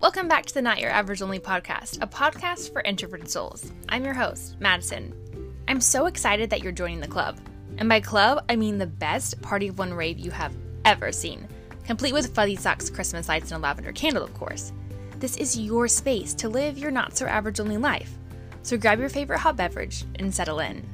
Welcome back to the Not Your Average Only podcast, a podcast for introverted souls. I'm your host, Madison. I'm so excited that you're joining the club. And by club, I mean the best party of one rave you have ever seen, complete with fuzzy socks, Christmas lights, and a lavender candle, of course. This is your space to live your not so average only life. So grab your favorite hot beverage and settle in.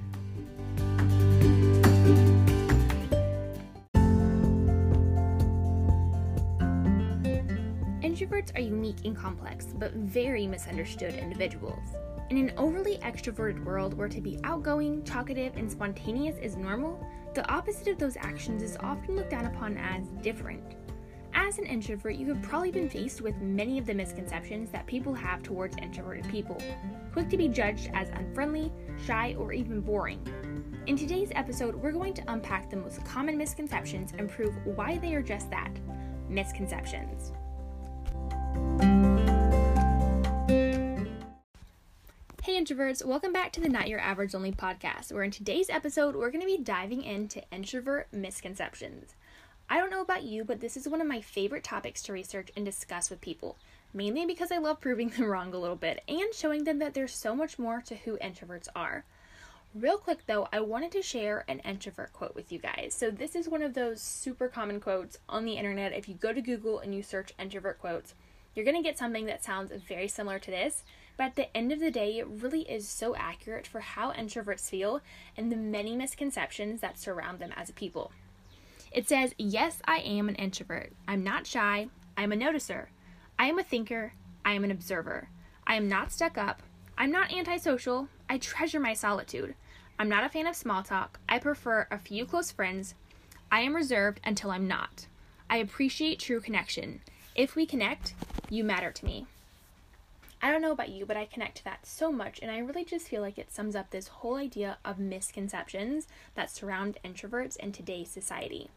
And complex, but very misunderstood individuals. In an overly extroverted world where to be outgoing, talkative, and spontaneous is normal, the opposite of those actions is often looked down upon as different. As an introvert, you have probably been faced with many of the misconceptions that people have towards introverted people, quick to be judged as unfriendly, shy, or even boring. In today's episode, we're going to unpack the most common misconceptions and prove why they are just that misconceptions. Introverts, welcome back to the Not Your Average Only podcast, where in today's episode we're going to be diving into introvert misconceptions. I don't know about you, but this is one of my favorite topics to research and discuss with people, mainly because I love proving them wrong a little bit and showing them that there's so much more to who introverts are. Real quick though, I wanted to share an introvert quote with you guys. So, this is one of those super common quotes on the internet. If you go to Google and you search introvert quotes, you're going to get something that sounds very similar to this, but at the end of the day, it really is so accurate for how introverts feel and the many misconceptions that surround them as a people. It says, Yes, I am an introvert. I'm not shy. I'm a noticer. I am a thinker. I am an observer. I am not stuck up. I'm not antisocial. I treasure my solitude. I'm not a fan of small talk. I prefer a few close friends. I am reserved until I'm not. I appreciate true connection. If we connect, you matter to me. I don't know about you, but I connect to that so much, and I really just feel like it sums up this whole idea of misconceptions that surround introverts in today's society.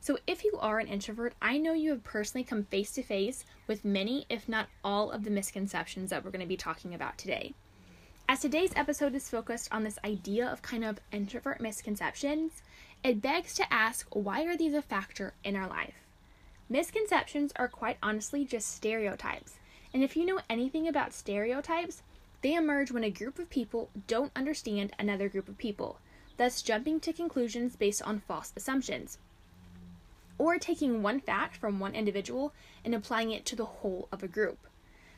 So, if you are an introvert, I know you have personally come face to face with many, if not all, of the misconceptions that we're going to be talking about today. As today's episode is focused on this idea of kind of introvert misconceptions, it begs to ask why are these a factor in our life? Misconceptions are quite honestly just stereotypes. And if you know anything about stereotypes, they emerge when a group of people don't understand another group of people, thus jumping to conclusions based on false assumptions. Or taking one fact from one individual and applying it to the whole of a group.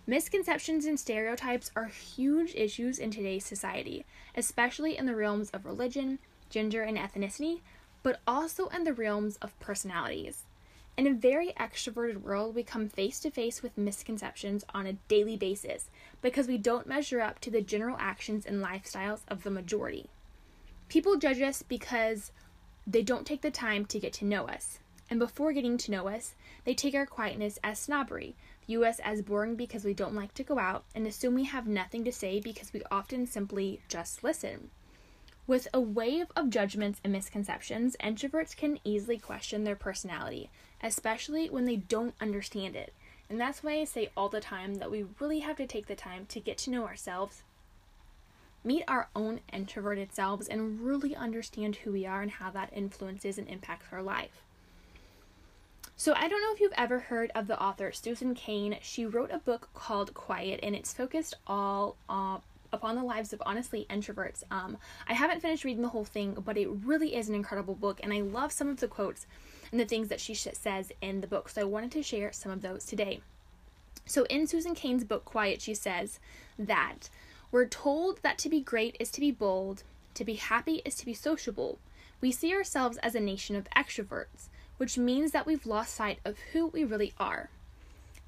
Misconceptions and stereotypes are huge issues in today's society, especially in the realms of religion, gender, and ethnicity, but also in the realms of personalities. In a very extroverted world, we come face to face with misconceptions on a daily basis because we don't measure up to the general actions and lifestyles of the majority. People judge us because they don't take the time to get to know us. And before getting to know us, they take our quietness as snobbery, view us as boring because we don't like to go out, and assume we have nothing to say because we often simply just listen. With a wave of judgments and misconceptions, introverts can easily question their personality, especially when they don't understand it. And that's why I say all the time that we really have to take the time to get to know ourselves, meet our own introverted selves, and really understand who we are and how that influences and impacts our life. So, I don't know if you've ever heard of the author Susan Cain. She wrote a book called Quiet, and it's focused all uh, upon the lives of honestly introverts. Um, I haven't finished reading the whole thing, but it really is an incredible book, and I love some of the quotes and the things that she sh- says in the book. So I wanted to share some of those today. So in Susan Cain's book Quiet, she says that we're told that to be great is to be bold, to be happy is to be sociable. We see ourselves as a nation of extroverts, which means that we've lost sight of who we really are.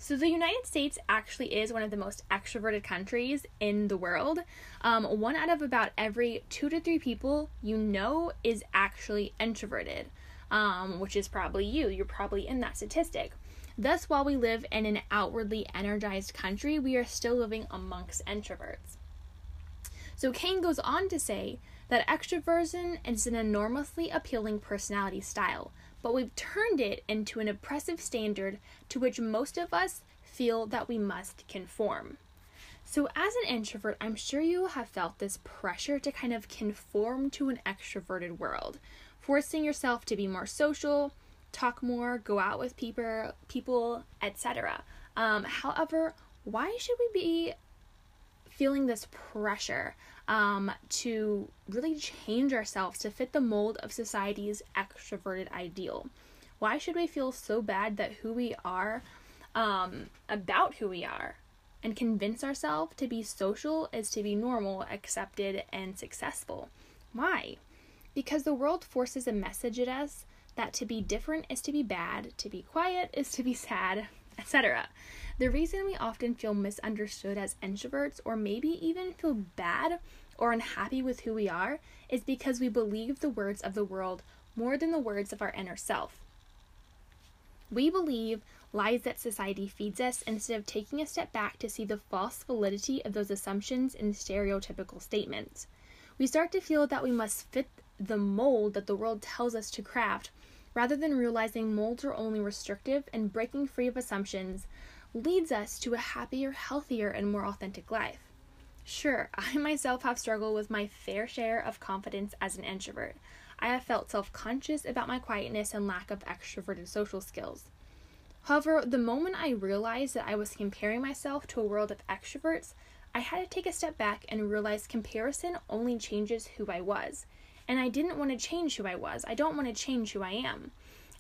So, the United States actually is one of the most extroverted countries in the world. Um, one out of about every two to three people you know is actually introverted, um, which is probably you. You're probably in that statistic. Thus, while we live in an outwardly energized country, we are still living amongst introverts. So, Cain goes on to say that extroversion is an enormously appealing personality style but we've turned it into an oppressive standard to which most of us feel that we must conform. So, as an introvert, I'm sure you have felt this pressure to kind of conform to an extroverted world, forcing yourself to be more social, talk more, go out with people, people, etc. Um, however, why should we be feeling this pressure um, to really change ourselves to fit the mold of society's extroverted ideal? Why should we feel so bad that who we are, um, about who we are, and convince ourselves to be social is to be normal, accepted, and successful? Why? Because the world forces a message at us that to be different is to be bad, to be quiet is to be sad, etc. The reason we often feel misunderstood as introverts, or maybe even feel bad or unhappy with who we are, is because we believe the words of the world more than the words of our inner self. We believe lies that society feeds us instead of taking a step back to see the false validity of those assumptions and stereotypical statements. We start to feel that we must fit the mold that the world tells us to craft rather than realizing molds are only restrictive and breaking free of assumptions leads us to a happier, healthier, and more authentic life. Sure, I myself have struggled with my fair share of confidence as an introvert. I have felt self conscious about my quietness and lack of extroverted social skills. However, the moment I realized that I was comparing myself to a world of extroverts, I had to take a step back and realize comparison only changes who I was. And I didn't want to change who I was. I don't want to change who I am.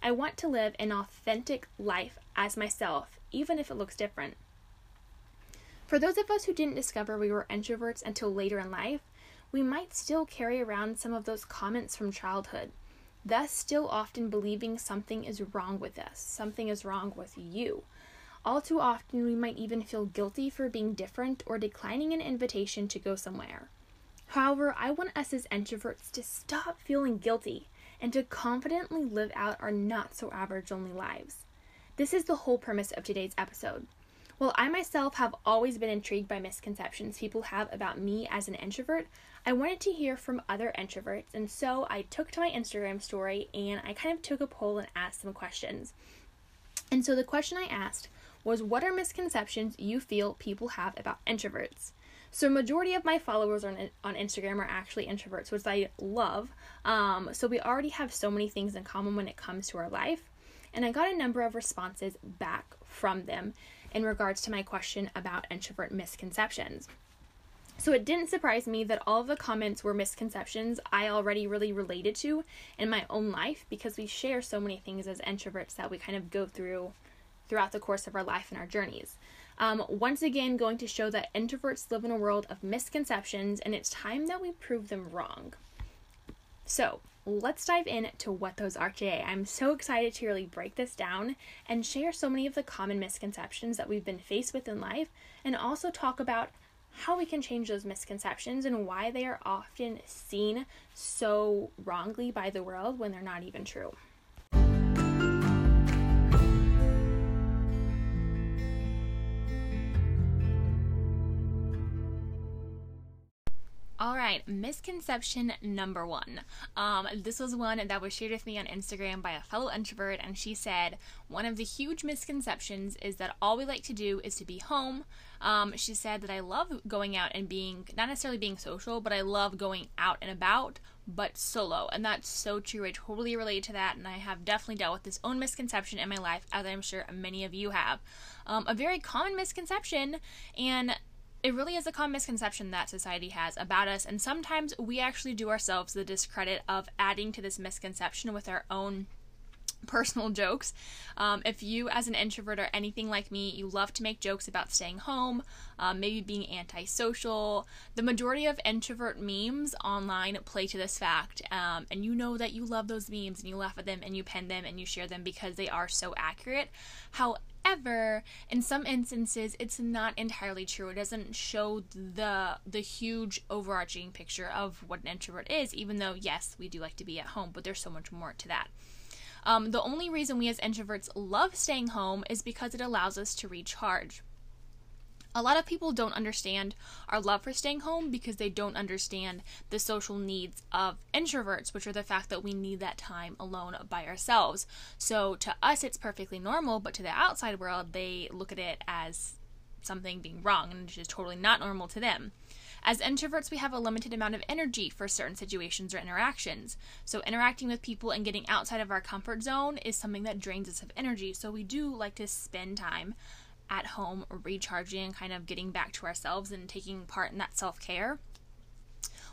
I want to live an authentic life as myself, even if it looks different. For those of us who didn't discover we were introverts until later in life, we might still carry around some of those comments from childhood, thus, still often believing something is wrong with us, something is wrong with you. All too often, we might even feel guilty for being different or declining an invitation to go somewhere. However, I want us as introverts to stop feeling guilty and to confidently live out our not so average only lives. This is the whole premise of today's episode. While I myself have always been intrigued by misconceptions people have about me as an introvert, I wanted to hear from other introverts, and so I took to my Instagram story and I kind of took a poll and asked some questions. And so the question I asked was What are misconceptions you feel people have about introverts? So majority of my followers on on Instagram are actually introverts, which I love. Um, so we already have so many things in common when it comes to our life, and I got a number of responses back from them in regards to my question about introvert misconceptions. So it didn't surprise me that all of the comments were misconceptions I already really related to in my own life because we share so many things as introverts that we kind of go through throughout the course of our life and our journeys. Um, once again, going to show that introverts live in a world of misconceptions, and it's time that we prove them wrong. So, let's dive into what those are today. I'm so excited to really break this down and share so many of the common misconceptions that we've been faced with in life, and also talk about how we can change those misconceptions and why they are often seen so wrongly by the world when they're not even true. All right, misconception number one. Um, this was one that was shared with me on Instagram by a fellow introvert, and she said one of the huge misconceptions is that all we like to do is to be home. Um, she said that I love going out and being not necessarily being social, but I love going out and about, but solo, and that's so true. I totally relate to that, and I have definitely dealt with this own misconception in my life, as I'm sure many of you have. Um, a very common misconception, and it really is a common misconception that society has about us, and sometimes we actually do ourselves the discredit of adding to this misconception with our own personal jokes. Um, if you, as an introvert, are anything like me, you love to make jokes about staying home, um, maybe being antisocial. The majority of introvert memes online play to this fact, um, and you know that you love those memes and you laugh at them and you pen them and you share them because they are so accurate. However, However, in some instances, it's not entirely true. It doesn't show the the huge overarching picture of what an introvert is. Even though, yes, we do like to be at home, but there's so much more to that. Um, the only reason we as introverts love staying home is because it allows us to recharge. A lot of people don't understand our love for staying home because they don't understand the social needs of introverts, which are the fact that we need that time alone by ourselves. So to us, it's perfectly normal, but to the outside world, they look at it as something being wrong and it's just totally not normal to them. As introverts, we have a limited amount of energy for certain situations or interactions. So, interacting with people and getting outside of our comfort zone is something that drains us of energy. So, we do like to spend time at home recharging and kind of getting back to ourselves and taking part in that self care.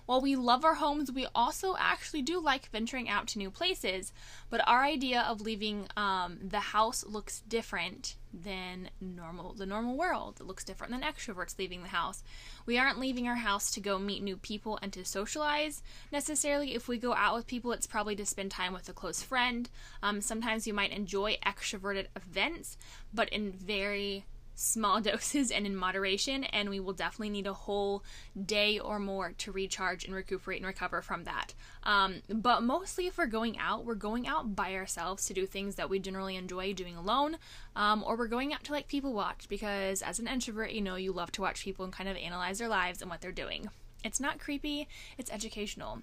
While we love our homes, we also actually do like venturing out to new places, but our idea of leaving um, the house looks different than normal the normal world. It looks different than extroverts leaving the house. We aren't leaving our house to go meet new people and to socialize necessarily. If we go out with people, it's probably to spend time with a close friend. Um, sometimes you might enjoy extroverted events, but in very small doses and in moderation, and we will definitely need a whole day or more to recharge and recuperate and recover from that. Um, but mostly, if we're going out, we're going out by ourselves to do things that we generally enjoy doing alone, um, or we're going out to like people watch because as an introvert, you know, you love to watch people and kind of analyze their lives and what they're doing. It's not creepy, it's educational.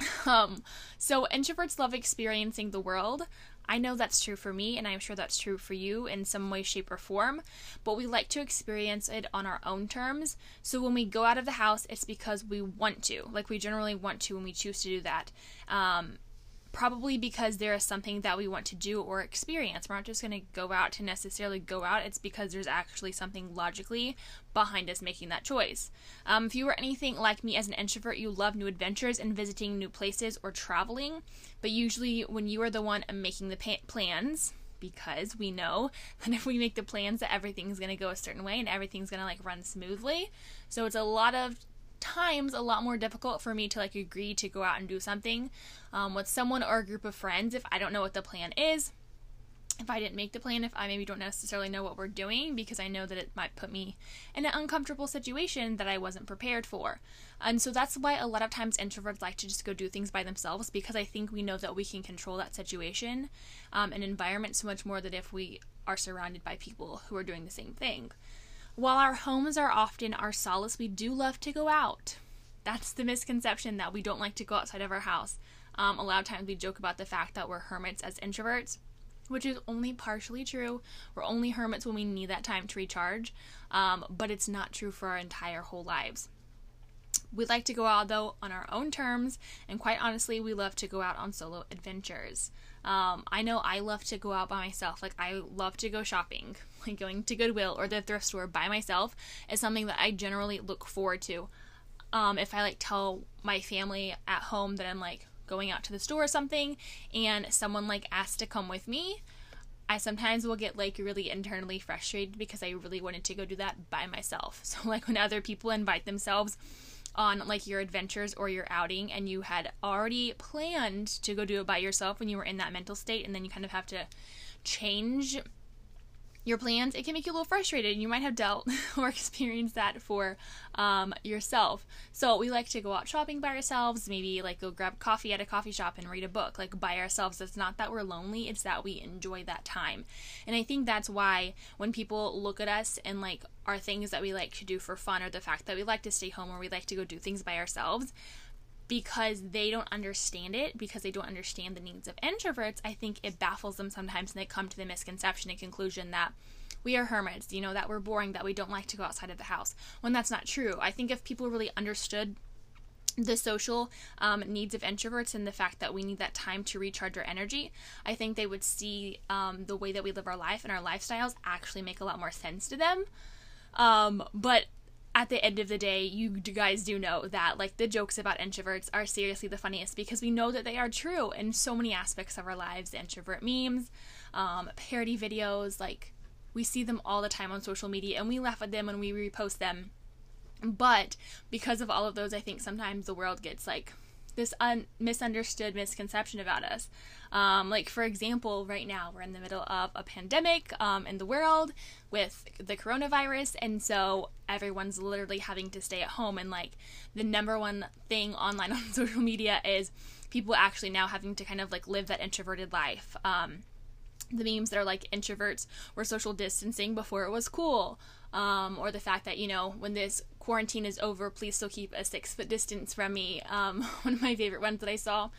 Um, so introverts love experiencing the world. I know that's true for me, and I'm sure that's true for you in some way, shape, or form, but we like to experience it on our own terms. So when we go out of the house, it's because we want to. Like we generally want to when we choose to do that. Um, probably because there is something that we want to do or experience. We're not just going to go out to necessarily go out, it's because there's actually something logically behind us making that choice. Um, if you were anything like me as an introvert, you love new adventures and visiting new places or traveling, but usually when you are the one making the pa- plans, because we know that if we make the plans that everything's going to go a certain way and everything's going to like run smoothly. So it's a lot of times a lot more difficult for me to like agree to go out and do something um, with someone or a group of friends if I don't know what the plan is. If I didn't make the plan, if I maybe don't necessarily know what we're doing, because I know that it might put me in an uncomfortable situation that I wasn't prepared for. And so that's why a lot of times introverts like to just go do things by themselves because I think we know that we can control that situation um, and environment so much more than if we are surrounded by people who are doing the same thing. While our homes are often our solace, we do love to go out. That's the misconception that we don't like to go outside of our house. Um, a lot of times we joke about the fact that we're hermits as introverts, which is only partially true. We're only hermits when we need that time to recharge, um, but it's not true for our entire whole lives. We like to go out though on our own terms, and quite honestly, we love to go out on solo adventures. Um, I know I love to go out by myself. Like, I love to go shopping. Like, going to Goodwill or the thrift store by myself is something that I generally look forward to. Um, if I like tell my family at home that I'm like going out to the store or something and someone like asks to come with me, I sometimes will get like really internally frustrated because I really wanted to go do that by myself. So, like, when other people invite themselves, on like your adventures or your outing and you had already planned to go do it by yourself when you were in that mental state and then you kind of have to change your plans, it can make you a little frustrated. You might have dealt or experienced that for um, yourself. So we like to go out shopping by ourselves, maybe like go grab coffee at a coffee shop and read a book, like by ourselves. It's not that we're lonely, it's that we enjoy that time. And I think that's why when people look at us and like our things that we like to do for fun or the fact that we like to stay home or we like to go do things by ourselves, because they don't understand it, because they don't understand the needs of introverts, I think it baffles them sometimes and they come to the misconception and conclusion that we are hermits, you know, that we're boring, that we don't like to go outside of the house. When that's not true. I think if people really understood the social um, needs of introverts and the fact that we need that time to recharge our energy, I think they would see um, the way that we live our life and our lifestyles actually make a lot more sense to them. Um, but at the end of the day, you guys do know that like the jokes about introverts are seriously the funniest because we know that they are true in so many aspects of our lives. Introvert memes, um, parody videos, like we see them all the time on social media and we laugh at them and we repost them. But because of all of those, I think sometimes the world gets like this un- misunderstood misconception about us. Um, like, for example, right now we're in the middle of a pandemic um, in the world with the coronavirus, and so everyone's literally having to stay at home. And, like, the number one thing online on social media is people actually now having to kind of like live that introverted life. Um, the memes that are like introverts were social distancing before it was cool. Um, or the fact that you know when this quarantine is over, please still keep a six foot distance from me. Um, one of my favorite ones that I saw,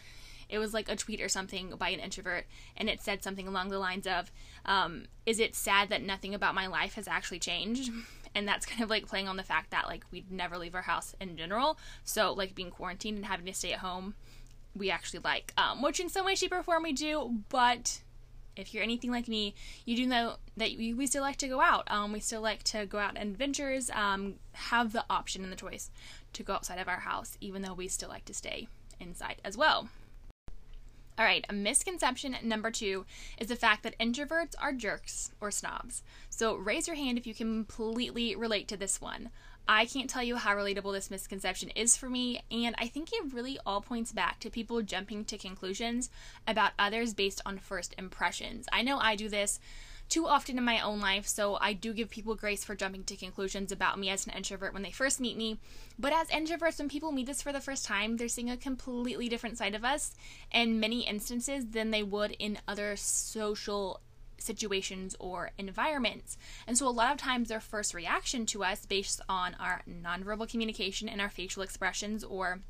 it was like a tweet or something by an introvert, and it said something along the lines of, um, "Is it sad that nothing about my life has actually changed?" And that's kind of like playing on the fact that like we'd never leave our house in general, so like being quarantined and having to stay at home, we actually like, um, which in some way, shape, or form we do, but if you're anything like me, you do know that we, still like to go out. Um, we still like to go out on adventures, um, have the option and the choice to go outside of our house, even though we still like to stay inside as well. All right, a misconception number two is the fact that introverts are jerks or snobs. So raise your hand if you completely relate to this one. I can't tell you how relatable this misconception is for me, and I think it really all points back to people jumping to conclusions about others based on first impressions. I know I do this too often in my own life, so I do give people grace for jumping to conclusions about me as an introvert when they first meet me. But as introverts, when people meet us for the first time, they're seeing a completely different side of us in many instances than they would in other social situations or environments. And so a lot of times their first reaction to us based on our nonverbal communication and our facial expressions or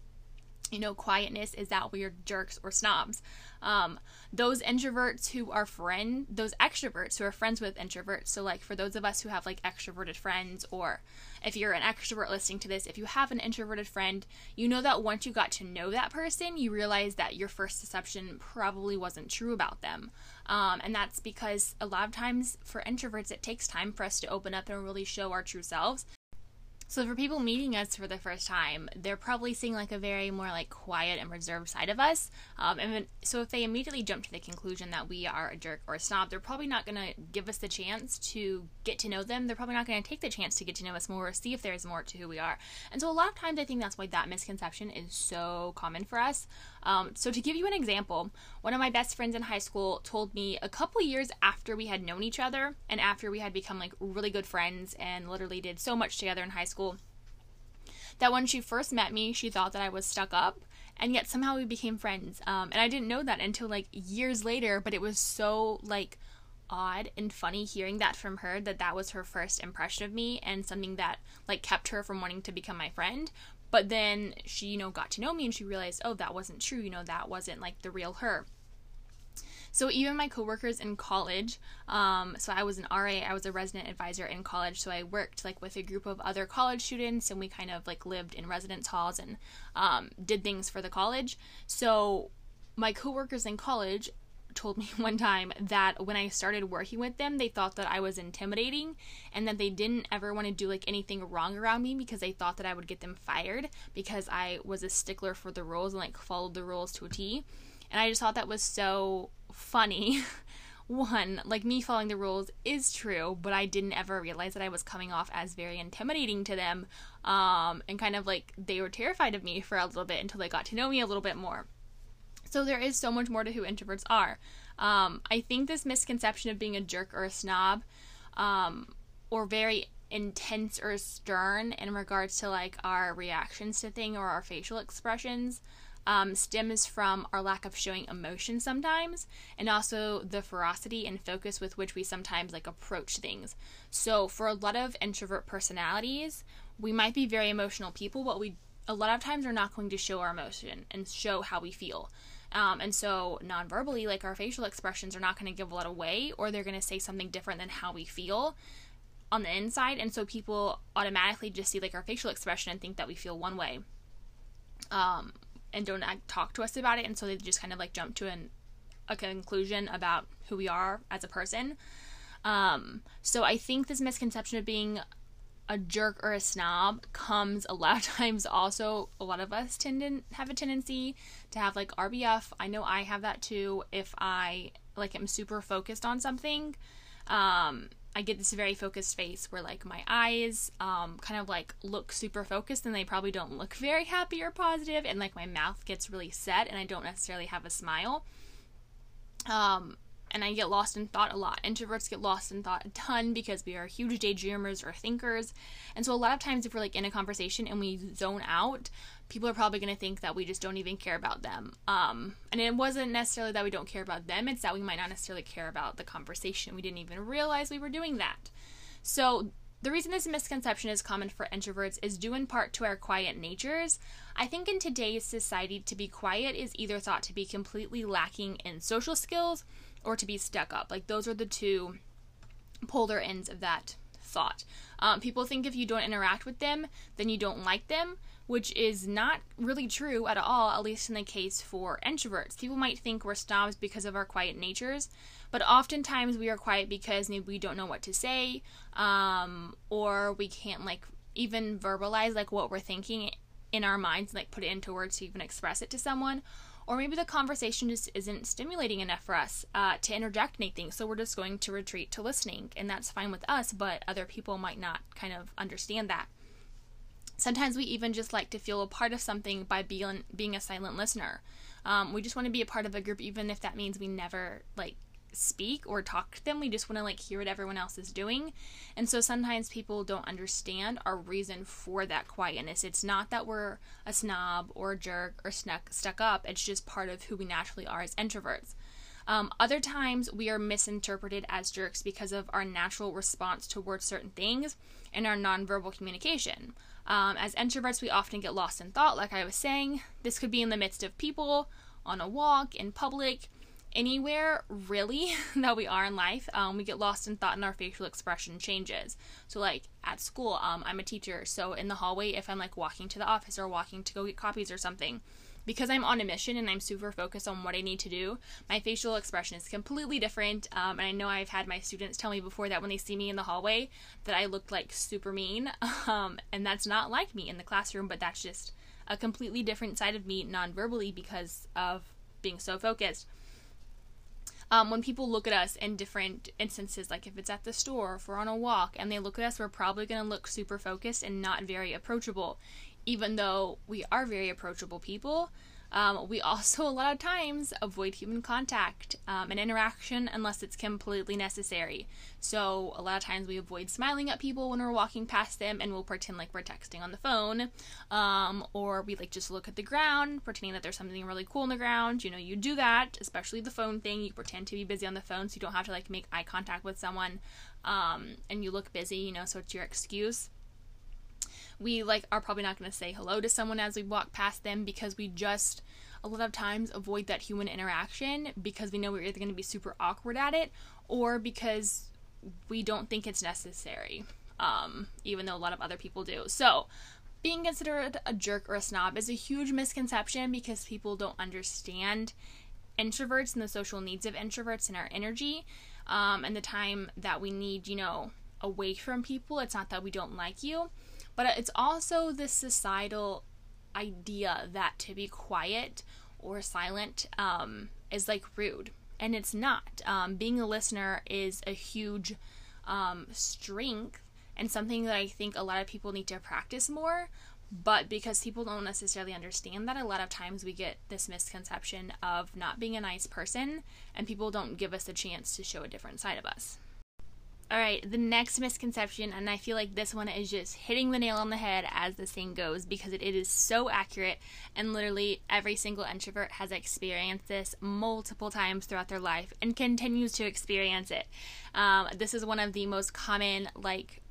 you know, quietness is that we are jerks or snobs. Um, those introverts who are friend, those extroverts who are friends with introverts. So, like for those of us who have like extroverted friends, or if you're an extrovert listening to this, if you have an introverted friend, you know that once you got to know that person, you realize that your first deception probably wasn't true about them. Um, and that's because a lot of times for introverts, it takes time for us to open up and really show our true selves. So for people meeting us for the first time, they're probably seeing like a very more like quiet and reserved side of us. Um, and so if they immediately jump to the conclusion that we are a jerk or a snob, they're probably not going to give us the chance to get to know them. They're probably not going to take the chance to get to know us more or see if there's more to who we are. And so a lot of times I think that's why that misconception is so common for us. Um, so to give you an example, one of my best friends in high school told me a couple years after we had known each other and after we had become like really good friends and literally did so much together in high school that when she first met me, she thought that I was stuck up, and yet somehow we became friends. Um, and I didn't know that until like years later, but it was so like odd and funny hearing that from her that that was her first impression of me and something that like kept her from wanting to become my friend but then she, you know, got to know me and she realized, oh, that wasn't true. You know, that wasn't like the real her. So even my coworkers in college, um, so I was an RA, I was a resident advisor in college. So I worked like with a group of other college students, and we kind of like lived in residence halls and um, did things for the college. So my coworkers in college told me one time that when I started working with them, they thought that I was intimidating and that they didn't ever want to do like anything wrong around me because they thought that I would get them fired because I was a stickler for the rules and like followed the rules to a T. And I just thought that was so funny. One, like me following the rules is true, but I didn't ever realize that I was coming off as very intimidating to them. Um, and kind of like they were terrified of me for a little bit until they got to know me a little bit more. So there is so much more to who introverts are. Um, I think this misconception of being a jerk or a snob, um, or very intense or stern in regards to like our reactions to thing or our facial expressions, um, stems from our lack of showing emotion sometimes, and also the ferocity and focus with which we sometimes like approach things. So for a lot of introvert personalities, we might be very emotional people, but we a lot of times are not going to show our emotion and show how we feel. Um, and so, non verbally, like our facial expressions are not going to give a lot away, or they're going to say something different than how we feel on the inside. And so, people automatically just see like our facial expression and think that we feel one way um, and don't talk to us about it. And so, they just kind of like jump to an, a conclusion about who we are as a person. Um, so, I think this misconception of being a jerk or a snob comes a lot of times also a lot of us tend to have a tendency to have like RBF. I know I have that too if I like am super focused on something. Um I get this very focused face where like my eyes um kind of like look super focused and they probably don't look very happy or positive and like my mouth gets really set and I don't necessarily have a smile. Um and I get lost in thought a lot. Introverts get lost in thought a ton because we are huge daydreamers or thinkers. And so a lot of times if we're like in a conversation and we zone out, people are probably going to think that we just don't even care about them. Um, and it wasn't necessarily that we don't care about them, it's that we might not necessarily care about the conversation. We didn't even realize we were doing that. So the reason this misconception is common for introverts is due in part to our quiet natures. I think in today's society, to be quiet is either thought to be completely lacking in social skills or to be stuck up. Like those are the two polar ends of that thought. Um, people think if you don't interact with them, then you don't like them, which is not really true at all, at least in the case for introverts. People might think we're snobs because of our quiet natures, but oftentimes we are quiet because maybe we don't know what to say, um, or we can't like even verbalize like what we're thinking in our minds, like put it into words to even express it to someone. Or maybe the conversation just isn't stimulating enough for us uh, to interject anything, so we're just going to retreat to listening, and that's fine with us, but other people might not kind of understand that. Sometimes we even just like to feel a part of something by being being a silent listener. Um, we just want to be a part of a group, even if that means we never like speak or talk to them. We just want to like hear what everyone else is doing. And so sometimes people don't understand our reason for that quietness. It's not that we're a snob or a jerk or stuck stuck up. It's just part of who we naturally are as introverts. Um, other times we are misinterpreted as jerks because of our natural response towards certain things and our nonverbal communication. Um, as introverts, we often get lost in thought, like I was saying. This could be in the midst of people, on a walk, in public, anywhere really that we are in life. Um, we get lost in thought and our facial expression changes. So, like at school, um, I'm a teacher, so in the hallway, if I'm like walking to the office or walking to go get copies or something, because I'm on a mission and I'm super focused on what I need to do, my facial expression is completely different. Um, and I know I've had my students tell me before that when they see me in the hallway that I look like super mean. Um, and that's not like me in the classroom, but that's just a completely different side of me non verbally because of being so focused. Um, when people look at us in different instances, like if it's at the store, if we're on a walk, and they look at us, we're probably going to look super focused and not very approachable. Even though we are very approachable people, um, we also a lot of times avoid human contact um, and interaction unless it's completely necessary. So a lot of times we avoid smiling at people when we're walking past them, and we'll pretend like we're texting on the phone, um, or we like just look at the ground, pretending that there's something really cool on the ground. You know, you do that, especially the phone thing. You pretend to be busy on the phone, so you don't have to like make eye contact with someone, um, and you look busy. You know, so it's your excuse we like are probably not going to say hello to someone as we walk past them because we just a lot of times avoid that human interaction because we know we're either going to be super awkward at it or because we don't think it's necessary um, even though a lot of other people do. So being considered a jerk or a snob is a huge misconception because people don't understand introverts and the social needs of introverts and our energy um, and the time that we need you know away from people. It's not that we don't like you but it's also this societal idea that to be quiet or silent um, is like rude. And it's not. Um, being a listener is a huge um, strength and something that I think a lot of people need to practice more. But because people don't necessarily understand that, a lot of times we get this misconception of not being a nice person, and people don't give us a chance to show a different side of us. All right, the next misconception, and I feel like this one is just hitting the nail on the head as the saying goes because it, is so accurate, and literally every single introvert has experienced this multiple times throughout their life and continues to experience it. Um, this is one of the most common, like,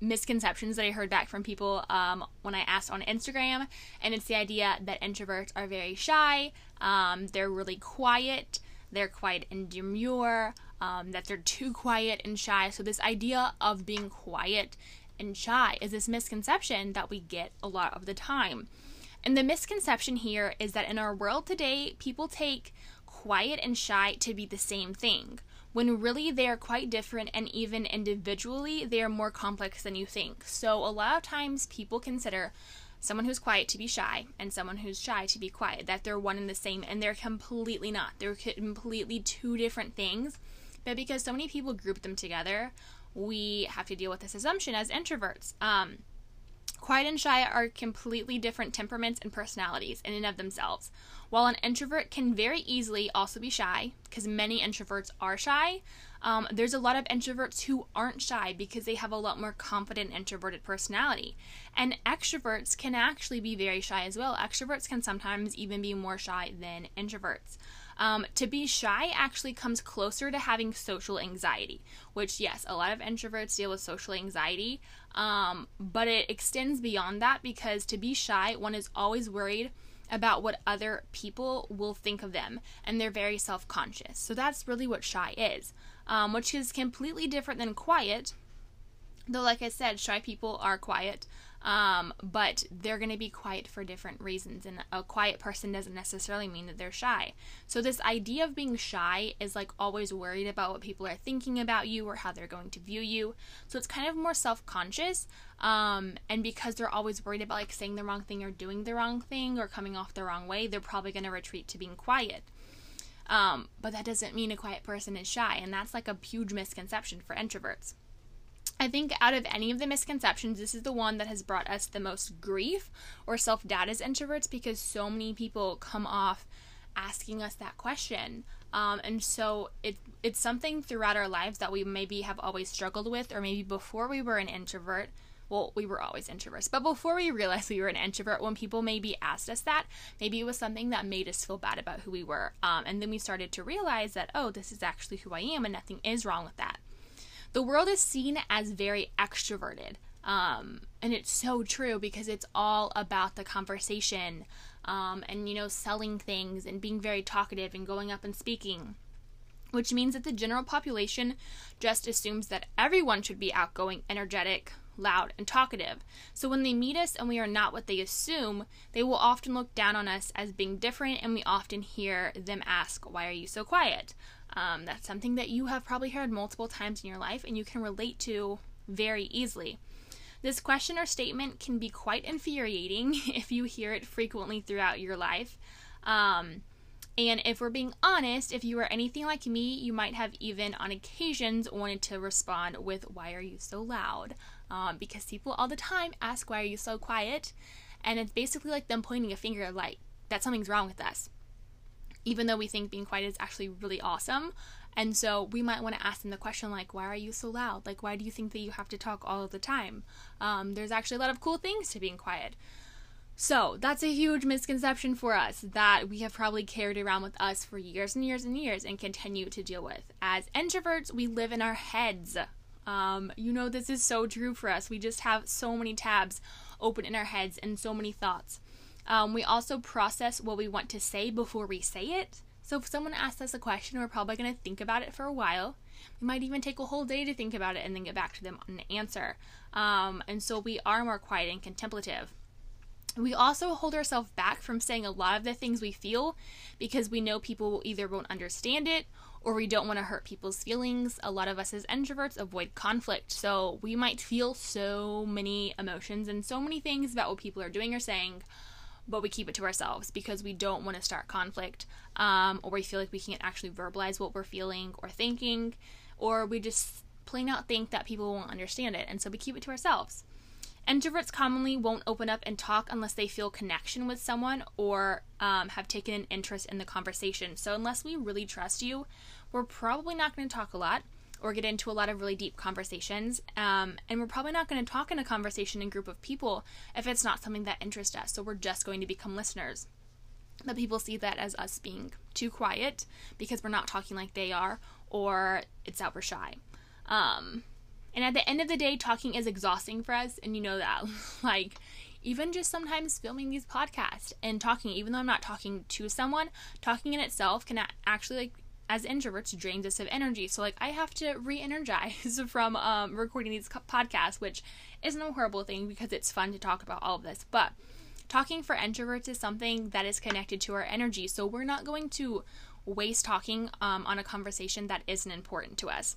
misconceptions that I heard back from people um, when I asked on Instagram, and it's the idea that introverts are very shy, um, they're really quiet, they're quiet and demure um, that they're too quiet and shy. So, this idea of being quiet and shy is this misconception that we get a lot of the time. And the misconception here is that in our world today, people take quiet and shy to be the same thing, when really they are quite different, and even individually, they are more complex than you think. So, a lot of times, people consider someone who's quiet to be shy and someone who's shy to be quiet, that they're one and the same, and they're completely not. They're completely two different things but because so many people group them together, we have to deal with this assumption as introverts. Um, quiet and shy are completely different temperaments and personalities in and of themselves. While an introvert can very easily also be shy, because many introverts are shy, um, there's a lot of introverts who aren't shy because they have a lot more confident introverted personality. And extroverts can actually be very shy as well. Extroverts can sometimes even be more shy than introverts. Um, to be shy actually comes closer to having social anxiety, which, yes, a lot of introverts deal with social anxiety, um, but it extends beyond that because to be shy, one is always worried about what other people will think of them, and they're very self conscious. So that's really what shy is, um, which is completely different than quiet. Though, like I said, shy people are quiet Um, but they're going to be quiet for different reasons. And a quiet person doesn't necessarily mean that they're shy. So, this idea of being shy is like always worried about what people are thinking about you or how they're going to view you. So, it's kind of more self conscious. Um, and because they're always worried about like saying the wrong thing or doing the wrong thing or coming off the wrong way, they're probably going to retreat to being quiet. Um, but that doesn't mean a quiet person is shy. And that's like a huge misconception for introverts. I think out of any of the misconceptions, this is the one that has brought us the most grief or self doubt as introverts because so many people come off asking us that question. Um, and so it, it's something throughout our lives that we maybe have always struggled with, or maybe before we were an introvert. Well, we were always introverts, but before we realized we were an introvert, when people maybe asked us that, maybe it was something that made us feel bad about who we were. Um, and then we started to realize that, oh, this is actually who I am, and nothing is wrong with that the world is seen as very extroverted. Um, and it's so true because it's all about the conversation um, and, you know, selling things and being very talkative and going up and speaking. Which means that the general population just assumes that everyone should be outgoing, energetic, loud, and talkative. So when they meet us and we are not what they assume, they will often look down on us as being different, and we often hear them ask, Why are you so quiet? Um, that's something that you have probably heard multiple times in your life and you can relate to very easily. This question or statement can be quite infuriating if you hear it frequently throughout your life. Um, and if we're being honest, if you are anything like me, you might have even on occasions wanted to respond with, Why are you so loud? Um, because people all the time ask, Why are you so quiet? And it's basically like them pointing a finger, at like, that something's wrong with us even though we think being quiet is actually really awesome. And so we might want to ask them the question like, why are you so loud? Like, why do you think that you have to talk all the time? Um, there's actually a lot of cool things to being quiet. So that's a huge misconception for us that we have probably carried around with us for years and years and years and continue to deal with. As introverts, we live in our heads. Um, you know, this is so true for us. We just have so many tabs open in our heads and so many thoughts. Um, we also process what we want to say before we say it. So if someone asks us a question, we're probably going to think about it for a while. We might even take a whole day to think about it and then get back to them on an answer. Um, and so we are more quiet and contemplative. We also hold ourselves back from saying a lot of the things we feel because we know people either won't understand it or we don't want to hurt people's feelings. A lot of us as introverts avoid conflict. So we might feel so many emotions and so many things about what people are doing or saying but we keep it to ourselves because we don't want to start conflict um, or we feel like we can't actually verbalize what we're feeling or thinking or we just plain out think that people won't understand it and so we keep it to ourselves. Introverts commonly won't open up and talk unless they feel connection with someone or um, have taken an interest in the conversation so unless we really trust you we're probably not going to talk a lot or get into a lot of really deep conversations. Um, and we're probably not going to talk in a conversation in group of people if it's not something that interests us. So we're just going to become listeners. But people see that as us being too quiet because we're not talking like they are, or it's that we're shy. Um, and at the end of the day, talking is exhausting for us, and you know that. like, even just sometimes filming these podcasts and talking, even though I'm not talking to someone, talking in itself can actually like as introverts drains us of energy. So like I have to re-energize from um, recording these podcasts, which isn't a horrible thing because it's fun to talk about all of this. But talking for introverts is something that is connected to our energy. So we're not going to waste talking um, on a conversation that isn't important to us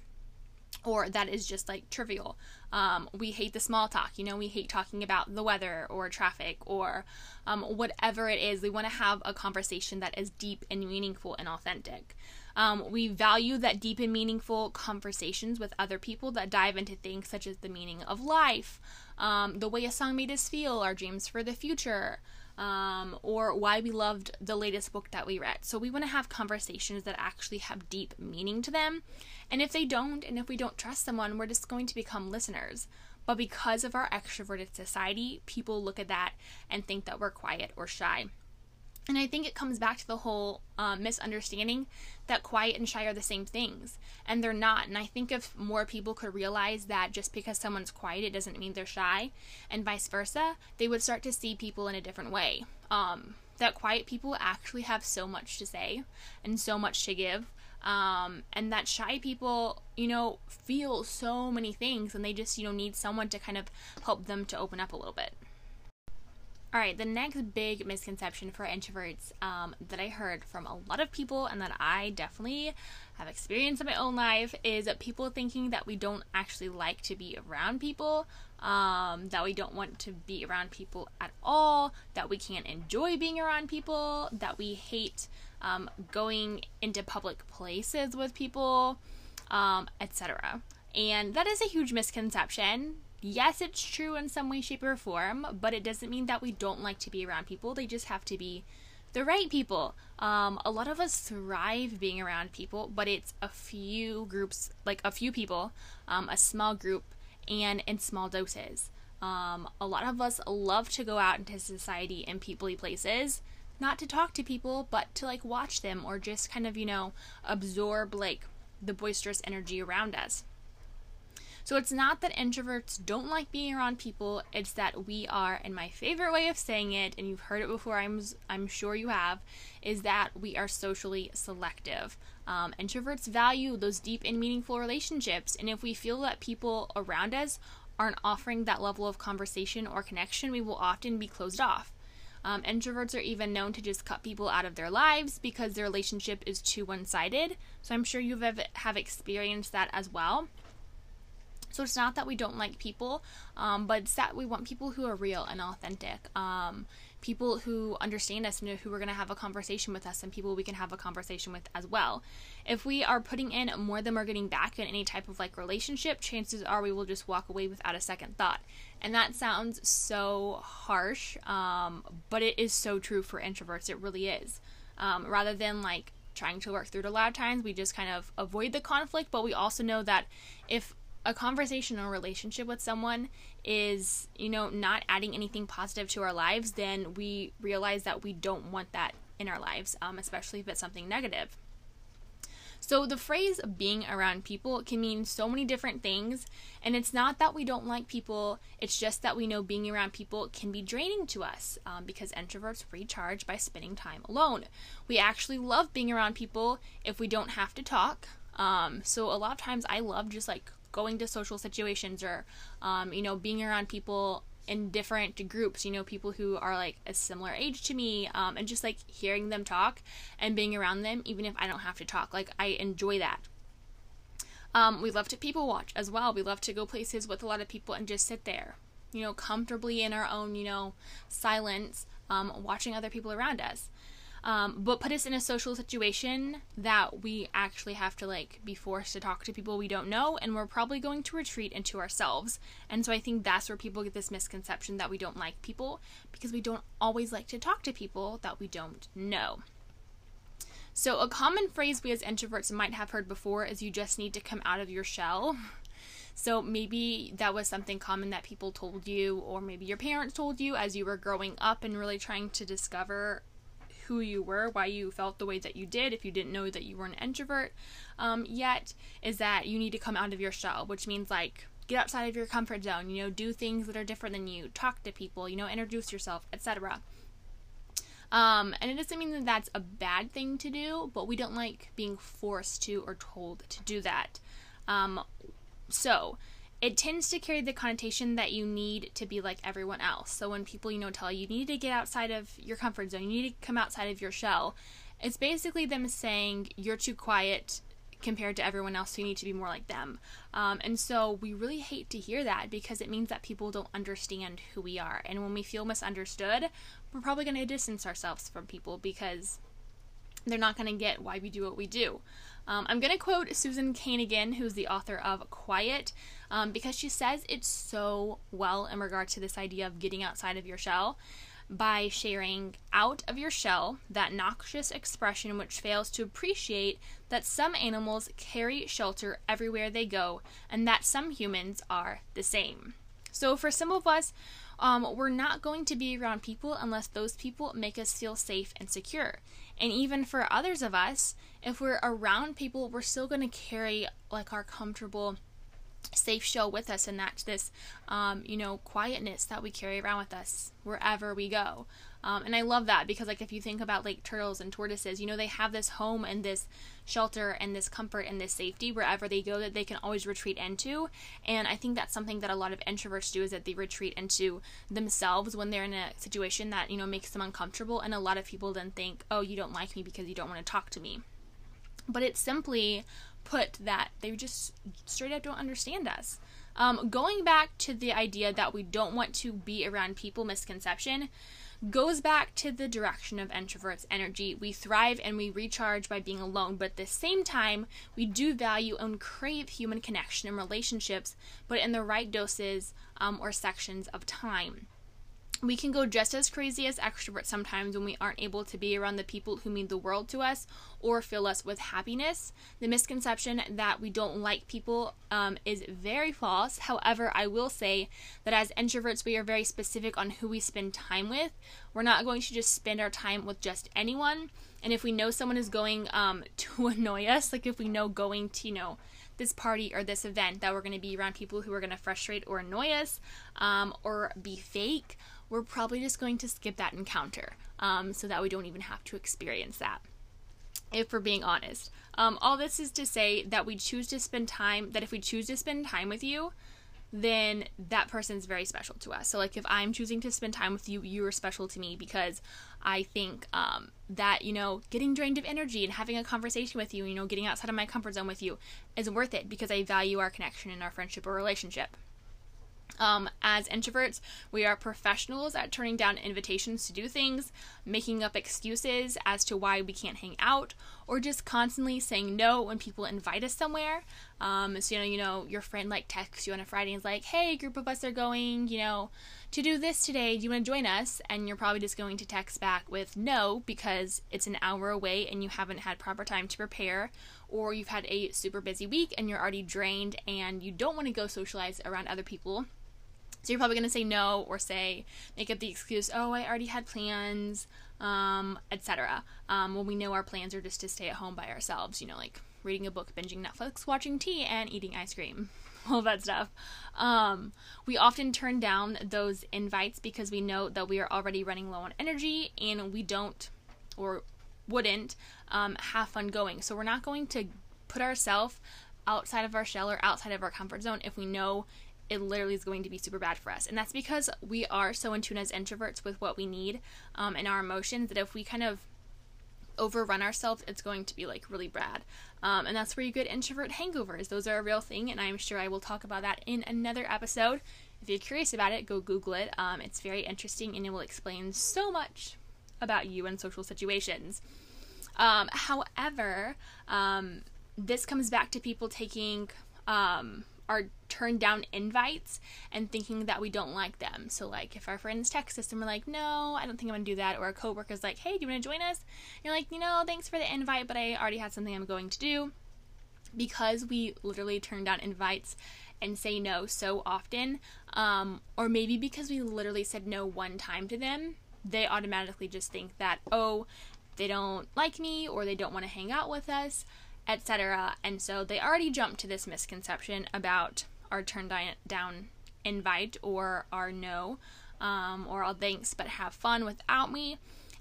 or that is just like trivial. Um, we hate the small talk, you know, we hate talking about the weather or traffic or um, whatever it is. We want to have a conversation that is deep and meaningful and authentic. Um, we value that deep and meaningful conversations with other people that dive into things such as the meaning of life, um, the way a song made us feel, our dreams for the future, um, or why we loved the latest book that we read. So we want to have conversations that actually have deep meaning to them. And if they don't, and if we don't trust someone, we're just going to become listeners. But because of our extroverted society, people look at that and think that we're quiet or shy. And I think it comes back to the whole uh, misunderstanding that quiet and shy are the same things, and they're not. And I think if more people could realize that just because someone's quiet, it doesn't mean they're shy, and vice versa, they would start to see people in a different way. Um, that quiet people actually have so much to say and so much to give. Um, and that shy people, you know, feel so many things and they just, you know, need someone to kind of help them to open up a little bit. All right, the next big misconception for introverts um, that I heard from a lot of people and that I definitely have experienced in my own life is people thinking that we don't actually like to be around people, um, that we don't want to be around people at all, that we can't enjoy being around people, that we hate um, going into public places with people, um, etc. And that is a huge misconception yes, it's true in some way, shape, or form, but it doesn't mean that we don't like to be around people. They just have to be the right people. Um, a lot of us thrive being around people, but it's a few groups, like a few people, um, a small group, and in small doses. Um, a lot of us love to go out into society and peoply places, not to talk to people, but to like watch them or just kind of, you know, absorb like the boisterous energy around us. So it's not that introverts don't like being around people, it's that we are, and my favorite way of saying it, and you've heard it before, I'm, I'm sure you have, is that we are socially selective. Um, introverts value those deep and meaningful relationships, and if we feel that people around us aren't offering that level of conversation or connection, we will often be closed off. Um, introverts are even known to just cut people out of their lives because their relationship is too one sided. So I'm sure you have, have experienced that as well. So it's not that we don't like people, um, but it's that we want people who are real and authentic. Um, people who understand us and who are going to have a conversation with us and people we can have a conversation with as well. If we are putting in more than we're getting back in any type of like relationship, chances are we will just walk away without a second thought. And that sounds so harsh, um, but it is so true for introverts. It really is. Um, rather than like trying to work through it a lot of times, we just kind of avoid the conflict, but we also know that if a conversation or relationship with someone is, you know, not adding anything positive to our lives, then we realize that we don't want that in our lives, um, especially if it's something negative. So, the phrase being around people can mean so many different things, and it's not that we don't like people, it's just that we know being around people can be draining to us um, because introverts recharge by spending time alone. We actually love being around people if we don't have to talk. Um, so, a lot of times I love just like going to social situations or um, you know being around people in different groups you know people who are like a similar age to me um, and just like hearing them talk and being around them even if i don't have to talk like i enjoy that. Um, we love to people watch as well. We love to go places with a lot of people and just sit there you know comfortably in our own you know silence um, watching other people around us um, but put us in a social situation that we actually have to like be forced to talk to people we don't know and we're probably going to retreat into ourselves. And so i think that's where people get this misconception that we don't like people because we don't always like to talk to people that we don't know. So a common phrase we as introverts might have heard before is you just need to come out of your shell. So maybe that was something common that people told you, or maybe your parents told you as you were growing up and really trying to discover who you were, why you felt the way that you did, if you didn't know that you were an introvert um, yet, is that you need to come out of your shell, which means like get outside of your comfort zone, you know, do things that are different than you, talk to people, you know, introduce yourself, etc. Um, and it doesn't mean that that's a bad thing to do, but we don't like being forced to or told to do that. Um, so, it tends to carry the connotation that you need to be like everyone else. So when people, you know, tell you you need to get outside of your comfort zone, you need to come outside of your shell, it's basically them saying you're too quiet compared to everyone else, so you need to be more like them. Um, and so we really hate to hear that because it means that people don't understand who we are. And when we feel misunderstood, we're probably going to distance ourselves from people because they're not going to get why we do what we do. Um, I'm going to quote Susan Cain again, who's the author of Quiet, um, because she says it's so well in regard to this idea of getting outside of your shell by sharing out of your shell that noxious expression which fails to appreciate that some animals carry shelter everywhere they go and that some humans are the same. So, for some of us, um, we're not going to be around people unless those people make us feel safe and secure. And even for others of us, if we're around people, we're still going to carry like our comfortable safe show with us and that's this um, you know quietness that we carry around with us wherever we go. Um, and i love that because like if you think about like turtles and tortoises you know they have this home and this shelter and this comfort and this safety wherever they go that they can always retreat into. And i think that's something that a lot of introverts do is that they retreat into themselves when they're in a situation that you know makes them uncomfortable. And a lot of people then think oh you don't like me because you don't want to talk to me but it's simply put that they just straight up don't understand us. Um, going back to the idea that we don't want to be around people misconception goes back to the direction of introverts energy. We thrive and we recharge by being alone, but at the same time, we do value and crave human connection and relationships, but in the right doses um, or sections of time we can go just as crazy as extroverts sometimes when we aren't able to be around the people who mean the world to us or fill us with happiness. The misconception that we don't like people um, is very false. However, I will say that as introverts, we are very specific on who we spend time with. We're not going to just spend our time with just anyone. And if we know someone is going um, to annoy us, like if we know going to, you know, this party or this event that we're going to be around people who are going to frustrate or annoy us um, or be fake we're probably just going to skip that encounter um, so that we don't even have to experience that. If we're being honest, um, all this is to say that we choose to spend time, that if we choose to spend time with you, then that person's very special to us. So, like, if I'm choosing to spend time with you, you are special to me because I think um, that, you know, getting drained of energy and having a conversation with you, you know, getting outside of my comfort zone with you is worth it because I value our connection and our friendship or relationship. Um, as introverts, we are professionals at turning down invitations to do things, making up excuses as to why we can't hang out, or just constantly saying no when people invite us somewhere. Um, so you know, you know, your friend like texts you on a Friday and is like, "Hey, group of us are going, you know, to do this today. Do you want to join us?" And you're probably just going to text back with no because it's an hour away and you haven't had proper time to prepare, or you've had a super busy week and you're already drained and you don't want to go socialize around other people so you're probably going to say no or say, make up the excuse, oh, I already had plans, um, etc. Um, when we know our plans are just to stay at home by ourselves, you know, like reading a book, binging Netflix, watching tea, and eating ice cream. All that stuff. Um, we often turn down those invites because we know that we are already running low on energy and we don't or wouldn't um, have fun going. So we're not going to put ourselves outside of our shell or outside of our comfort zone if we know it literally is going to be super bad for us. And that's because we are so in tune as introverts with what we need um, and our emotions that if we kind of overrun ourselves, it's going to be like really bad. Um, and that's where you get introvert hangovers. Those are a real thing, and I'm sure I will talk about that in another episode. If you're curious about it, go Google it. Um, it's very interesting and it will explain so much about you and social situations. Um, however, um, this comes back to people taking um, are turned down invites and thinking that we don't like them. So like if our friends text us and we're like, no, I don't think I'm gonna do that, or a coworker's like, hey, do you wanna join us? And you're like, you know, thanks for the invite, but I already had something I'm going to do. Because we literally turn down invites and say no so often, um, or maybe because we literally said no one time to them, they automatically just think that, oh, they don't like me or they don't want to hang out with us etc. And so they already jumped to this misconception about our turn down invite or our no, um, or I'll thanks but have fun without me.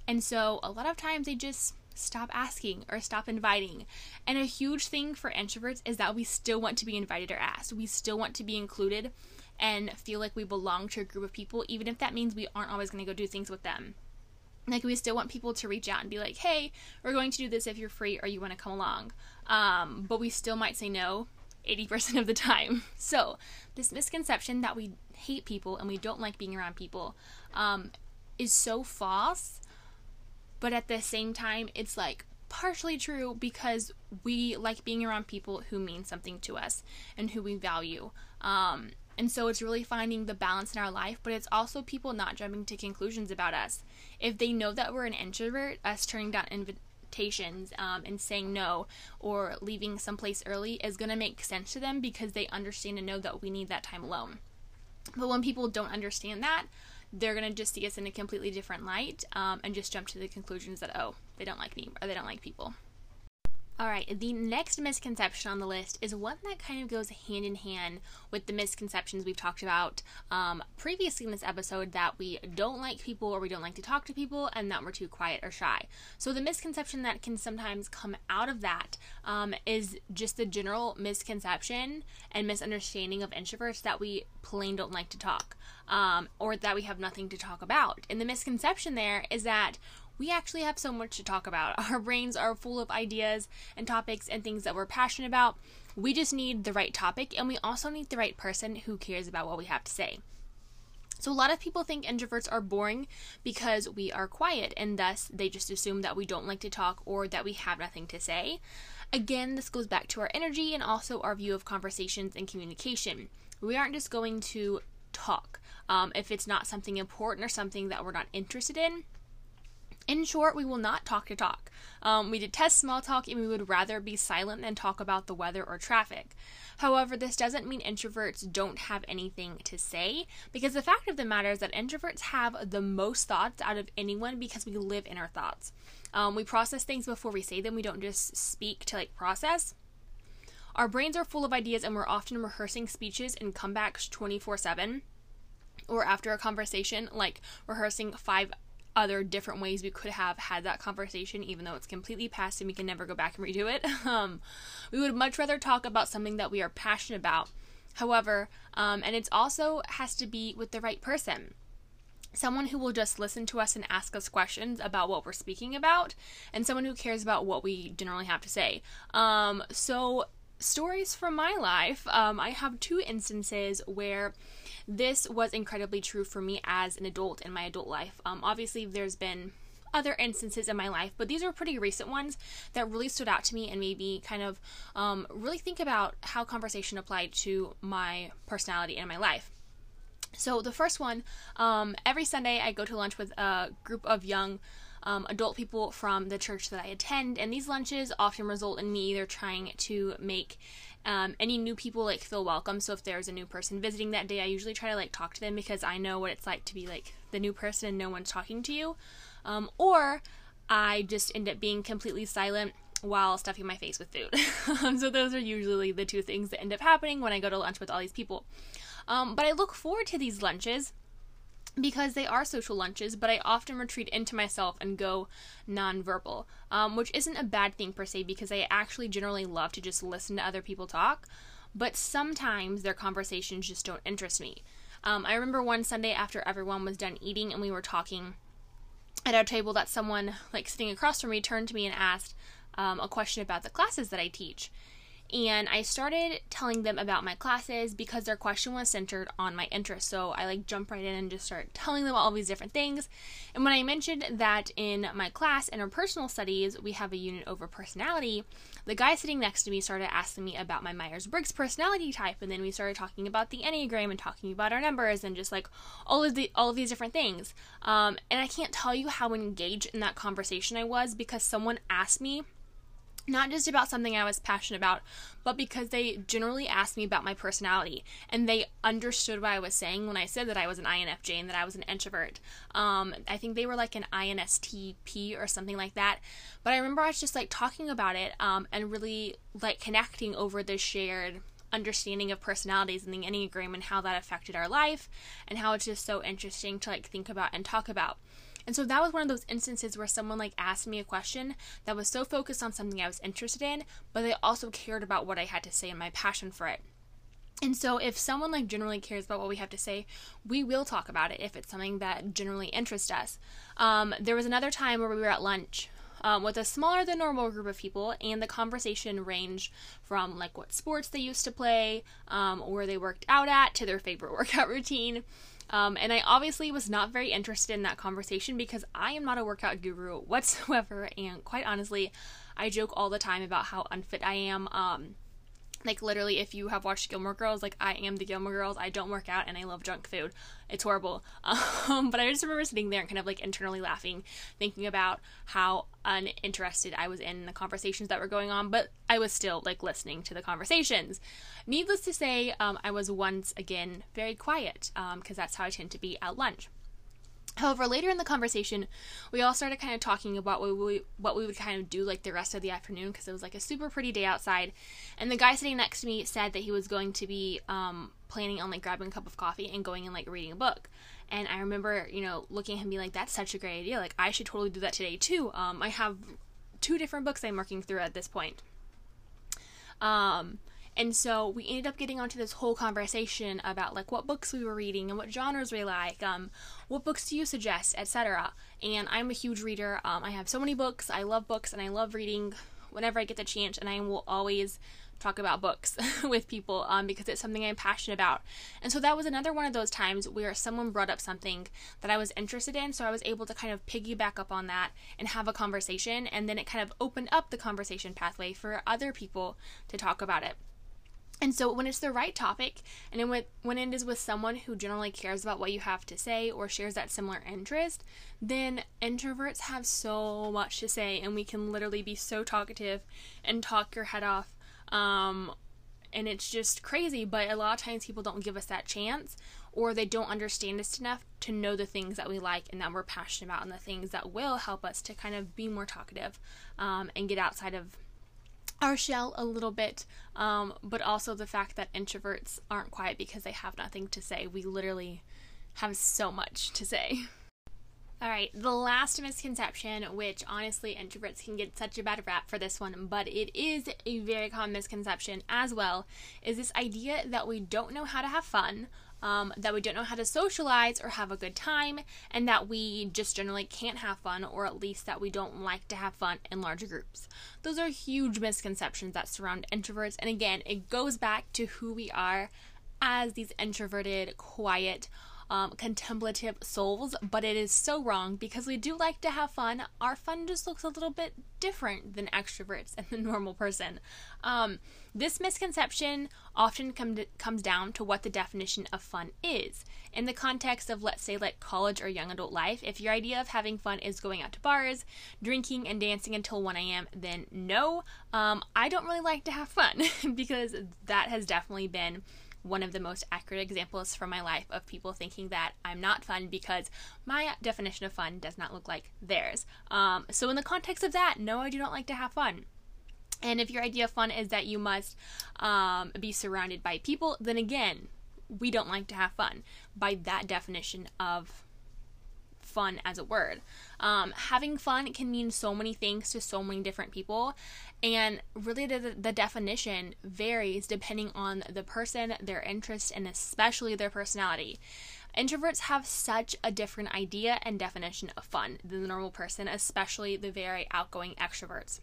And so a lot of times they just stop asking or stop inviting. And a huge thing for introverts is that we still want to be invited or asked. We still want to be included and feel like we belong to a group of people, even if that means we aren't always going to go do things with them. Like, we still want people to reach out and be like, hey, we're going to do this if you're free or you want to come along. Um, but we still might say no 80% of the time. So, this misconception that we hate people and we don't like being around people um, is so false. But at the same time, it's like partially true because we like being around people who mean something to us and who we value. Um, and so it's really finding the balance in our life, but it's also people not jumping to conclusions about us. If they know that we're an introvert, us turning down invitations um, and saying no or leaving someplace early is going to make sense to them because they understand and know that we need that time alone. But when people don't understand that, they're going to just see us in a completely different light um, and just jump to the conclusions that, oh, they don't like me or they don't like people. All right, the next misconception on the list is one that kind of goes hand in hand with the misconceptions we've talked about um, previously in this episode that we don't like people or we don't like to talk to people and that we're too quiet or shy. So, the misconception that can sometimes come out of that um, is just the general misconception and misunderstanding of introverts that we plain don't like to talk um, or that we have nothing to talk about. And the misconception there is that we actually have so much to talk about. Our brains are full of ideas and topics and things that we're passionate about. We just need the right topic and we also need the right person who cares about what we have to say. So, a lot of people think introverts are boring because we are quiet, and thus they just assume that we don't like to talk or that we have nothing to say. Again, this goes back to our energy and also our view of conversations and communication. We aren't just going to talk um, if it's not something important or something that we're not interested in in short, we will not talk to talk. Um, we detest small talk and we would rather be silent than talk about the weather or traffic. However, this doesn't mean introverts don't have anything to say, because the fact of the matter is that introverts have the most thoughts out of anyone because we live in our thoughts. Um, we process things before we say them, we don't just speak to like process. Our brains are full of ideas and we're often rehearsing speeches and comebacks 24 7 or after a conversation, like rehearsing five other different ways we could have had that conversation, even though it's completely past and we can never go back and redo it. Um, we would much rather talk about something that we are passionate about. However, um, and it also has to be with the right person. Someone who will just listen to us and ask us questions about what we're speaking about, and someone who cares about what we generally have to say. Um, so, stories from my life, um, I have two instances where this was incredibly true for me as an adult in my adult life. Um, obviously, there's been other instances in my life, but these are pretty recent ones that really stood out to me and made me kind of um, really think about how conversation applied to my personality and my life. So, the first one, um, every Sunday I go to lunch with a group of young um, adult people from the church that I attend, and these lunches often result in me either trying to make um, any new people like feel welcome. So if there's a new person visiting that day, I usually try to like talk to them because I know what it's like to be like the new person and no one's talking to you. Um, or I just end up being completely silent while stuffing my face with food. So those are usually the two things that end up happening when I go to lunch with all these people. Um, but I look forward to these lunches because they are social lunches, but I often retreat into myself and go nonverbal, um, which isn't a bad thing per se because I actually generally love to just listen to other people talk, but sometimes their conversations just don't interest me. Um, I remember one Sunday after everyone was done eating and we were talking at our table that someone like sitting across from me turned to me and asked um, a question about the classes that I teach and I started telling them about my classes because their question was centered on my interest. So I like jump right in and just start telling them all these different things. And when I mentioned that in my class interpersonal studies we have a unit over personality, the guy sitting next to me started asking me about my Myers Briggs personality type, and then we started talking about the Enneagram and talking about our numbers and just like all of the all of these different things. Um, and I can't tell you how engaged in that conversation I was because someone asked me not just about something I was passionate about, but because they generally asked me about my personality and they understood what I was saying when I said that I was an INFJ and that I was an introvert. Um, I think they were like an INSTP or something like that. But I remember I was just like talking about it um, and really like connecting over the shared understanding of personalities and the Enneagram and how that affected our life and how it's just so interesting to like think about and talk about. And so that was one of those instances where someone like asked me a question that was so focused on something I was interested in, but they also cared about what I had to say and my passion for it. And so if someone like generally cares about what we have to say, we will talk about it if it's something that generally interests us. Um, there was another time where we were at lunch um, with a smaller than normal group of people, and the conversation ranged from like what sports they used to play, um, where they worked out at, to their favorite workout routine. Um, and I obviously was not very interested in that conversation because I am not a workout guru whatsoever. And quite honestly, I joke all the time about how unfit I am. Um, like literally, if you have watched Gilmore Girls, like I am the Gilmore Girls. I don't work out and I love junk food. It's horrible. Um, but I just remember sitting there and kind of like internally laughing, thinking about how uninterested I was in the conversations that were going on. But I was still like listening to the conversations. Needless to say, um, I was once again very quiet because um, that's how I tend to be at lunch. However, later in the conversation, we all started kind of talking about what we what we would kind of do like the rest of the afternoon because it was like a super pretty day outside. And the guy sitting next to me said that he was going to be um, planning on like grabbing a cup of coffee and going and like reading a book. And I remember, you know, looking at him being like, "That's such a great idea! Like, I should totally do that today too." Um, I have two different books I'm working through at this point. Um, and so we ended up getting onto this whole conversation about like what books we were reading and what genres we like, um, what books do you suggest, etc. And I'm a huge reader. Um, I have so many books. I love books and I love reading whenever I get the chance, and I will always talk about books with people um, because it's something I'm passionate about. And so that was another one of those times where someone brought up something that I was interested in. So I was able to kind of piggyback up on that and have a conversation. And then it kind of opened up the conversation pathway for other people to talk about it. And so when it's the right topic and when, when it is with someone who generally cares about what you have to say or shares that similar interest, then introverts have so much to say and we can literally be so talkative and talk your head off. Um, and it's just crazy, but a lot of times people don't give us that chance or they don't understand us enough to know the things that we like and that we're passionate about and the things that will help us to kind of be more talkative um, and get outside of our shell a little bit, um, but also the fact that introverts aren't quiet because they have nothing to say. We literally have so much to say. All right, the last misconception, which honestly introverts can get such a bad rap for this one, but it is a very common misconception as well, is this idea that we don't know how to have fun um, that we don't know how to socialize or have a good time, and that we just generally can't have fun, or at least that we don't like to have fun in larger groups. Those are huge misconceptions that surround introverts, and again, it goes back to who we are as these introverted, quiet, um, contemplative souls, but it is so wrong because we do like to have fun. Our fun just looks a little bit different than extroverts and the normal person. Um, this misconception often come to, comes down to what the definition of fun is. In the context of, let's say, like college or young adult life, if your idea of having fun is going out to bars, drinking, and dancing until 1 a.m., then no, um, I don't really like to have fun because that has definitely been one of the most accurate examples from my life of people thinking that I'm not fun because my definition of fun does not look like theirs. Um, so, in the context of that, no, I do not like to have fun. And if your idea of fun is that you must um, be surrounded by people, then again, we don't like to have fun by that definition of fun as a word. Um, having fun can mean so many things to so many different people, and really the, the definition varies depending on the person, their interests, and especially their personality. Introverts have such a different idea and definition of fun than the normal person, especially the very outgoing extroverts.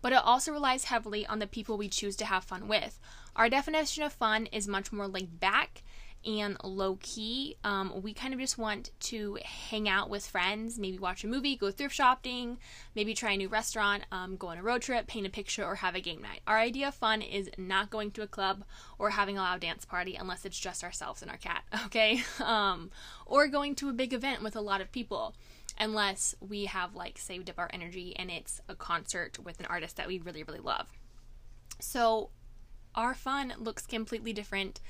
But it also relies heavily on the people we choose to have fun with. Our definition of fun is much more laid back and low key. Um, we kind of just want to hang out with friends, maybe watch a movie, go thrift shopping, maybe try a new restaurant, um, go on a road trip, paint a picture, or have a game night. Our idea of fun is not going to a club or having a loud dance party unless it's just ourselves and our cat, okay? Um, or going to a big event with a lot of people unless we have like saved up our energy and it's a concert with an artist that we really really love. So our fun looks completely different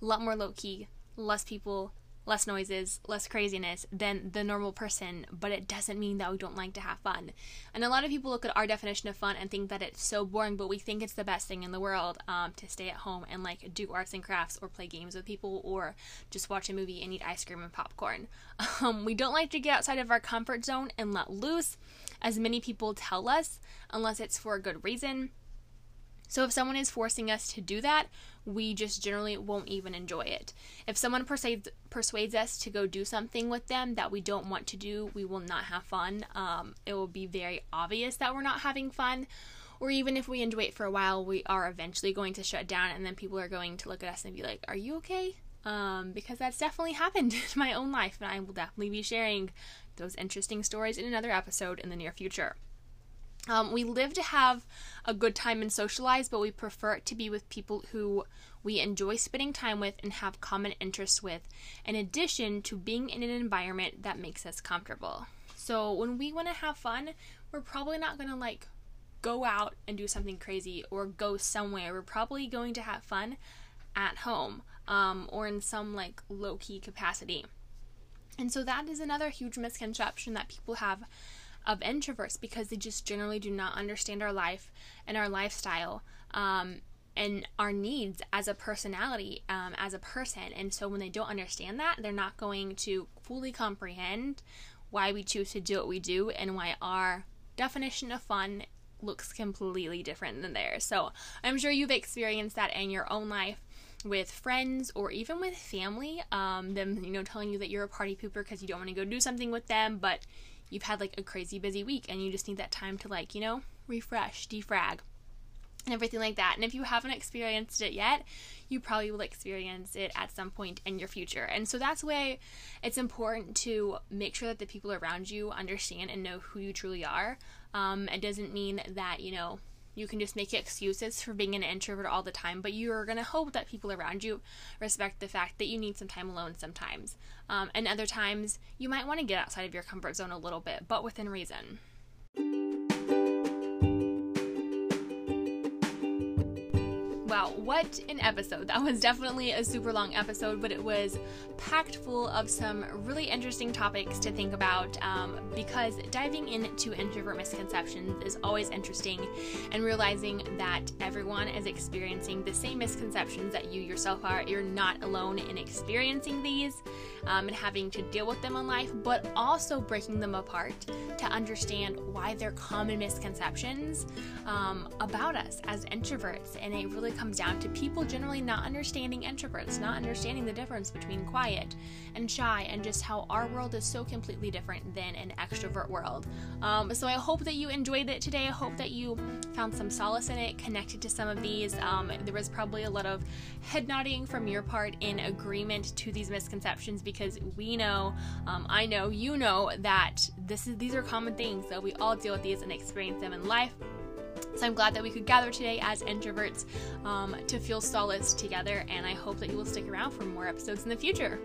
a lot more low key, less people, less noises, less craziness than the normal person, but it doesn't mean that we don't like to have fun. And a lot of people look at our definition of fun and think that it's so boring, but we think it's the best thing in the world um, to stay at home and like do arts and crafts or play games with people or just watch a movie and eat ice cream and popcorn. Um, we don't like to get outside of our comfort zone and let loose, as many people tell us, unless it's for a good reason. So if someone is forcing us to do that, we just generally won't even enjoy it. If someone persuades persuades us to go do something with them that we don't want to do, we will not have fun. Um, it will be very obvious that we're not having fun. Or even if we enjoy it for a while, we are eventually going to shut down, and then people are going to look at us and be like, "Are you okay?" Um, because that's definitely happened in my own life, and I will definitely be sharing those interesting stories in another episode in the near future. Um, we live to have a good time and socialize, but we prefer it to be with people who we enjoy spending time with and have common interests with, in addition to being in an environment that makes us comfortable. So when we want to have fun, we're probably not going to like go out and do something crazy or go somewhere. We're probably going to have fun at home um, or in some like low key capacity. And so that is another huge misconception that people have of introverts because they just generally do not understand our life and our lifestyle um, and our needs as a personality, um, as a person. And so when they don't understand that, they're not going to fully comprehend why we choose to do what we do and why our definition of fun looks completely different than theirs. So I'm sure you've experienced that in your own life with friends or even with family. Um, them, you know, telling you that you're a party pooper because you don't want to go do something with them, but you've had like a crazy busy week and you just need that time to like, you know, refresh, defrag and everything like that. And if you haven't experienced it yet, you probably will experience it at some point in your future. And so that's why it's important to make sure that the people around you understand and know who you truly are. Um, it doesn't mean that, you know, you can just make excuses for being an introvert all the time, but you're going to hope that people around you respect the fact that you need some time alone sometimes. Um, and other times, you might want to get outside of your comfort zone a little bit, but within reason. Wow, what an episode. That was definitely a super long episode, but it was packed full of some really interesting topics to think about um, because diving into introvert misconceptions is always interesting and realizing that everyone is experiencing the same misconceptions that you yourself are. You're not alone in experiencing these um, and having to deal with them in life, but also breaking them apart to understand why they're common misconceptions um, about us as introverts. And it really comes down to people generally not understanding introverts, not understanding the difference between quiet and shy, and just how our world is so completely different than an extrovert world. Um, so I hope that you enjoyed it today. I hope that you found some solace in it, connected to some of these. Um, there was probably a lot of head nodding from your part in agreement to these misconceptions because we know, um, I know, you know that this is these are common things that we all deal with these and experience them in life. So I'm glad that we could gather today as introverts um, to feel solace together, and I hope that you will stick around for more episodes in the future.